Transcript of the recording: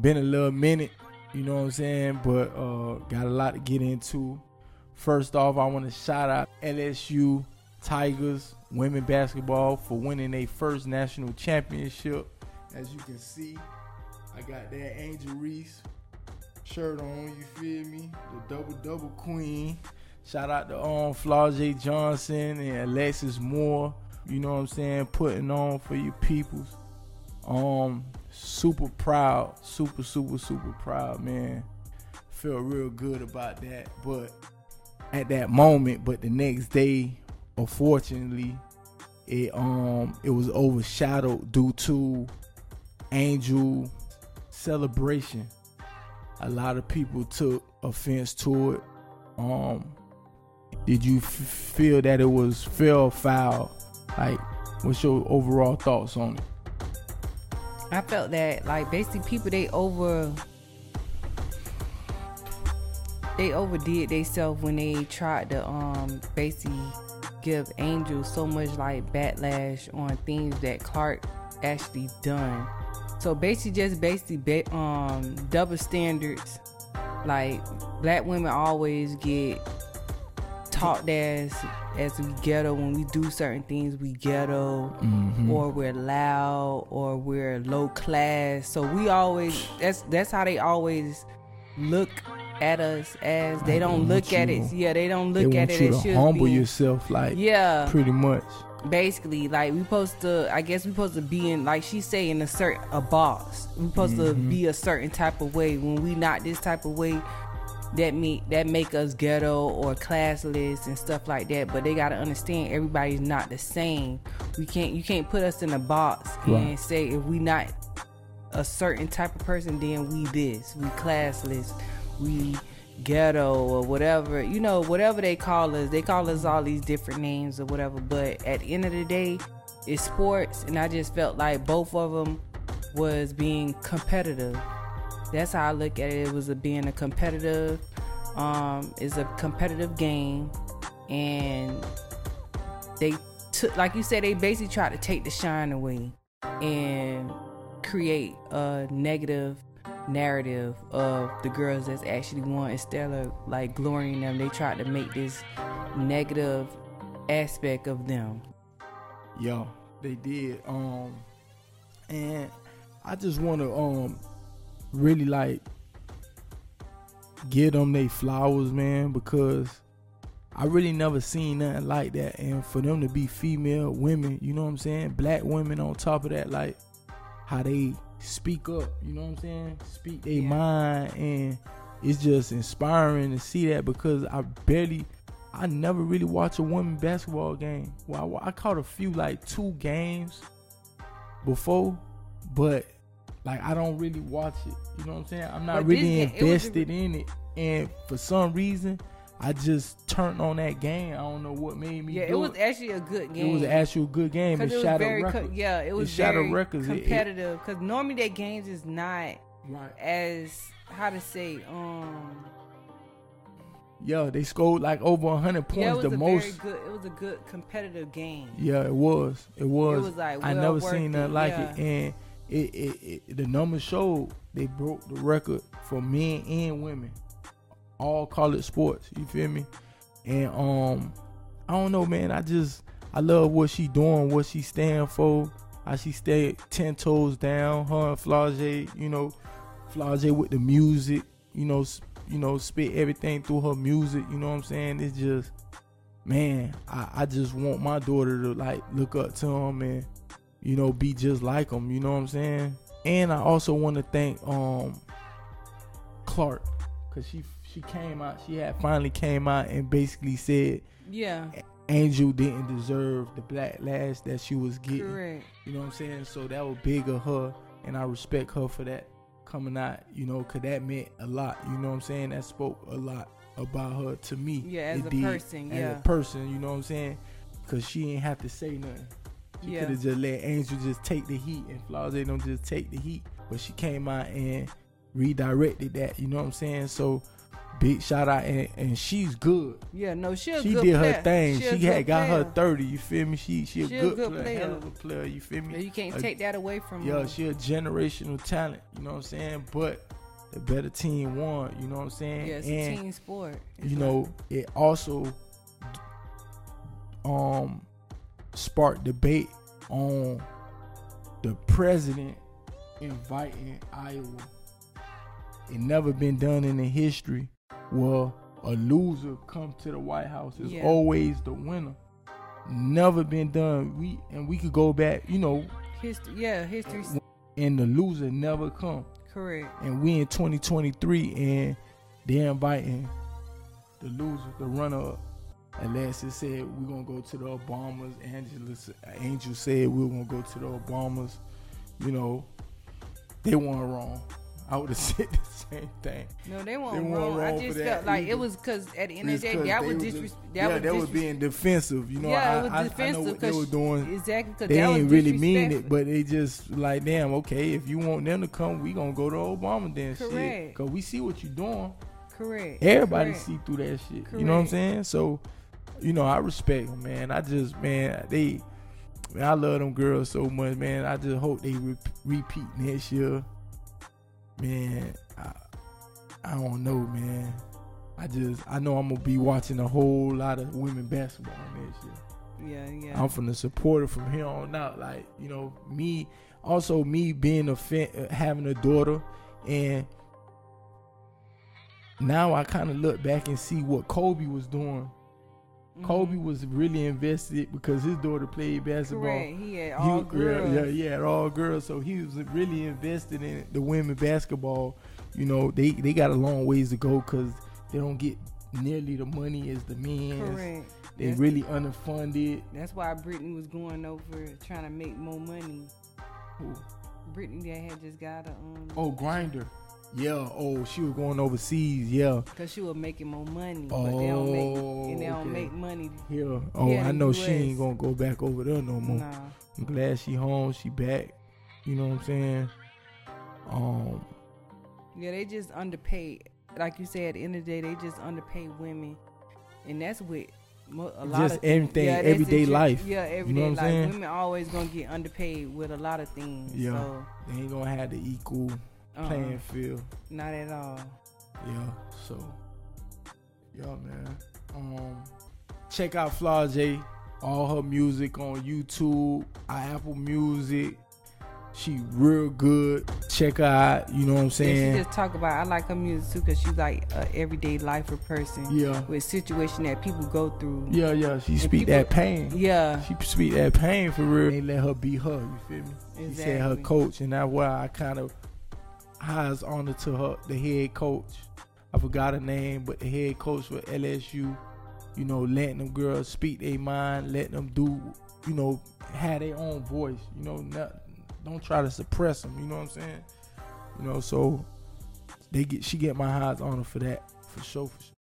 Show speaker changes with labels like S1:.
S1: been a little minute, you know what I'm saying? But uh, got a lot to get into. First off, I want to shout out LSU Tigers women basketball for winning their first national championship. As you can see, I got that Angel Reese shirt on, you feel me? The double double queen. Shout out to um Flau'jae Johnson and Alexis Moore. You know what I'm saying? Putting on for your peoples. Um, super proud, super, super, super proud, man. Feel real good about that. But at that moment, but the next day, unfortunately, it um it was overshadowed due to Angel celebration. A lot of people took offense to it. Um, did you f- feel that it was fair foul? Like, what's your overall thoughts on it?
S2: I felt that like basically people they over they overdid themselves when they tried to um basically give Angel so much like backlash on things that Clark actually done. So basically just basically ba- um double standards. Like black women always get talked as as we ghetto when we do certain things we ghetto
S1: Mm-hmm.
S2: or we're loud or we're low class so we always that's that's how they always look at us as they don't look at it yeah they don't
S1: They
S2: look
S1: want
S2: at
S1: you
S2: it
S1: to
S2: as should
S1: humble
S2: be.
S1: yourself, like
S2: yeah
S1: pretty much.
S2: basically like we supposed to i guess we supposed to be in like she say in a certain a box we supposed to
S1: Mm-hmm.
S2: be a certain type of way when we not this type of way that me that make us ghetto or classless and stuff like that but they gotta understand everybody's not the same. We can't you can't put us in a box
S1: Right.
S2: and say if we not a certain type of person then we this we classless we ghetto or whatever. You know whatever they call us they call us all these different names or whatever but at the end of the day it's sports and i just felt like both of them was being competitive that's how i look at it it was a being a competitive um it's a competitive game and they took like you said they basically tried to take the shine away and create a negative narrative of the girls that's actually won instead of like glorying them they tried to make this negative aspect of them
S1: Yo, they did. Um, and I just want to um really like give them they flowers, man, because I really never seen nothing like that. And for them to be female women, you know what I'm saying? Black women on top of that, like how they speak up, you know what I'm saying? Speak their
S2: Yeah.
S1: mind and it's just inspiring to see that because I barely I never really watched a women basketball game. Well, I, I caught a few like two games before, but like I don't really watch it. You know what I'm saying? I'm not
S2: But
S1: really
S2: this ga- it
S1: invested in it, and for some reason, I just turned on that game. I don't know what made me.
S2: yeah
S1: do
S2: it was actually a good game
S1: It was an actual good game. It,
S2: it was
S1: shattered
S2: very, co- yeah, it was
S1: shattered
S2: very
S1: records. It- it-
S2: competitive. Because normally their games is not
S1: right.
S2: as how to say, um,
S1: Yeah, they scored like over 100 points,
S2: yeah, it was
S1: the
S2: a
S1: most.
S2: very good. It was a good competitive game.
S1: Yeah, it was. It was.
S2: It was, like,
S1: I never seen nothing like
S2: yeah.
S1: it, and it, it, it the numbers showed they broke the record for men and women, all college sports. You feel me? And um, I don't know, man. I just I love what she doing, what she stand for. How she stay ten toes down. Her and Flau'jae, you know, Flau'jae with the music. You know, you know, spit everything through her music. You know what I'm saying? It's just man, I, I just want my daughter to like look up to him and you know be just like him. You know what I'm saying? And I also want to thank um Clark because she she came out. She had finally came out and basically said
S2: Yeah,
S1: Angel didn't deserve the backlash that she was getting.
S2: correct.
S1: You know what I'm saying? So that was big of her, and I respect her for that coming out. You know, cause that meant a lot. You know what I'm saying? That spoke a lot about her to me.
S2: Yeah, as
S1: It
S2: a
S1: did.
S2: person,
S1: As
S2: yeah.
S1: a person, you know what I'm saying? Cause she ain't have to say nothing. She
S2: Yeah.
S1: could have just let Angel just take the heat, and Flau'jae don't just take the heat. But she came out and redirected that. You know what I'm saying? So big shout out, and, and she's good.
S2: Yeah, no, she a
S1: she did
S2: player.
S1: her thing.
S2: She,
S1: She, had got
S2: player.
S1: her thirty. You feel me? She she a
S2: She a
S1: good,
S2: good
S1: player,
S2: player.
S1: hell of a player. You feel me?
S2: Yeah, you can't
S1: A-
S2: take that away from
S1: Yeah,
S2: her.
S1: Yeah, she a generational talent. You know what I'm saying? But the better team won. You know what I'm saying?
S2: Yeah, it's
S1: and
S2: a team sport. It's
S1: you know, it also um sparked debate on the president inviting Iowa. It never been done in the history where a loser come to the White House. It's
S2: Yeah.
S1: always the winner. Never been done. We and we could go back, you know,
S2: history. Yeah, history.
S1: and the loser never come.
S2: correct.
S1: And we in 2023 and they're inviting the loser, the runner up. Alexis said we're gonna go to the Obamas. Angela, Angel said we are gonna go to the Obamas. You know, they weren't wrong. I would have said the same thing.
S2: No, they weren't
S1: They weren't
S2: wrong. I just felt
S1: that
S2: like it was because at the end of the day, that was
S1: was
S2: disres-
S1: just-
S2: that
S1: yeah,
S2: was
S1: they was being defensive. You know,
S2: yeah,
S1: I,
S2: it was
S1: I- I, know what they were doing.
S2: exactly because
S1: They
S2: that
S1: ain't really mean it, but they just like, damn, okay, if you want them to come, we gonna go to Obama then shit.
S2: Correct.
S1: Cause we see what you're doing.
S2: correct.
S1: Everybody
S2: correct.
S1: see through that shit. You know what I'm saying? So, you know, I respect them, man. I just, man, they, man, I love them girls so much, man. I just hope they re- repeat next year. Man, I, I don't know, man. I just, I know I'm gonna be watching a whole lot of women basketball next year.
S2: Yeah, yeah.
S1: I'm from the supporter from here on out. Like you know, me also me being a fan, uh, having a daughter, and now I kind of look back and see what Kobe was doing. Kobe was really invested because his daughter played basketball.
S2: correct. He had all
S1: yeah,
S2: girls.
S1: Yeah, yeah, all girls. So he was really invested in the women basketball. You know, they they got a long ways to go because they don't get nearly the money as the men.
S2: Correct.
S1: They
S2: That's,
S1: really underfunded.
S2: that's why Brittney was going over trying to make more money. Brittney that had just got a um
S1: Oh, Griner. Yeah. Oh, she was going overseas. Yeah.
S2: because she was making more money, but they don't make and they don't
S1: Oh, okay.
S2: make money.
S1: Yeah. Oh, I know she ain't gonna go back over there no more.
S2: Nah.
S1: I'm glad she home. She back. You know what I'm saying? Um.
S2: Yeah, they just underpaid. Like you said, at the end of the day, they just underpay women, and that's with a lot
S1: Just
S2: of things.
S1: everything,
S2: Yeah,
S1: everyday.
S2: You-
S1: life.
S2: Yeah, everyday
S1: You know what I'm
S2: life.
S1: saying?
S2: Women always gonna get underpaid with a lot of things.
S1: Yeah.
S2: So,
S1: They ain't gonna have the equal
S2: uh-uh,
S1: playing field.
S2: not at all.
S1: Yeah. So. Yeah, man. Um. Check out Flau'jae. All her music on YouTube, Apple Music. She real good. Check her out. You know what I'm
S2: Yeah,
S1: saying?
S2: she just talk about. I like her music too because she's like a everyday life lifer person
S1: Yeah.
S2: with situation that people go through.
S1: Yeah, yeah. She
S2: And
S1: speak
S2: people-
S1: that pain.
S2: Yeah,
S1: She speak that pain for real. Ain't let her be her. You feel me? Exactly. She said her coach, and that's why I kind of highs honor to her, the head coach. I forgot her name, but the head coach for LSU. You know, letting them girls speak their mind, letting them do, you know, have their own voice. You know, not, don't try to suppress them. You know what I'm saying? You know, so they get she get my highs honor for that, for sure, for sure.